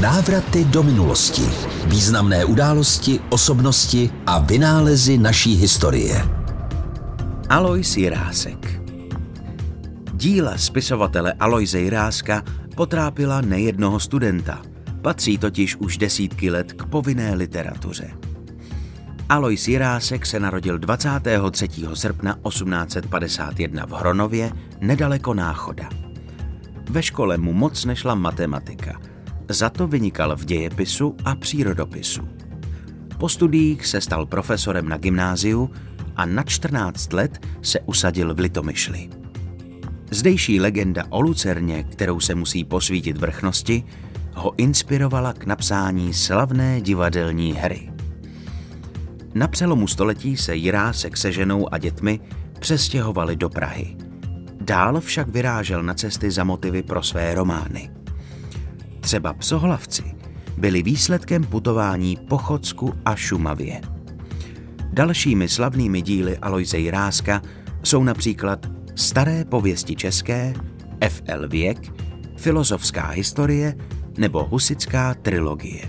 Návraty do minulosti. Významné události, osobnosti a vynálezy naší historie. Alois Jirásek Díla spisovatele Aloise Jiráska potrápila nejednoho studenta. Patří totiž už desítky let k povinné literatuře. Alois Jirásek se narodil 23. srpna 1851 v Hronově, nedaleko Náchoda. Ve škole mu moc nešla matematika, za to vynikal v dějepisu a přírodopisu. Po studiích se stal profesorem na gymnáziu a na 14 let se usadil v Litomyšli. Zdejší legenda o Lucerně, kterou se musí posvítit vrchnosti, ho inspirovala k napsání slavné divadelní hry. Na přelomu století se Jirásek se ženou a dětmi přestěhovali do Prahy. Dál však vyrážel na cesty za motivy pro své romány. Třeba psohlavci byli výsledkem putování po Chodsku a Šumavě. Dalšími slavnými díly Alojze Jiráska jsou například Staré pověsti české, F.L. Věk, Filozofská historie nebo Husická trilogie.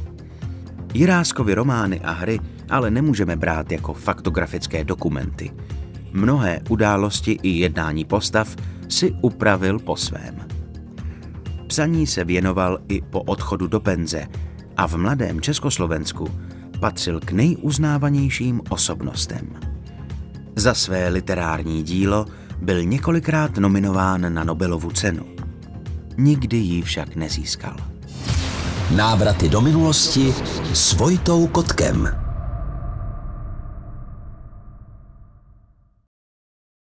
Jiráskovy romány a hry ale nemůžeme brát jako faktografické dokumenty. Mnohé události i jednání postav si upravil po svém. Psaní se věnoval i po odchodu do penze a v mladém Československu patřil k nejuznávanějším osobnostem. Za své literární dílo byl několikrát nominován na Nobelovu cenu. Nikdy ji však nezískal. Návraty do minulosti s Vojtou Kotkem.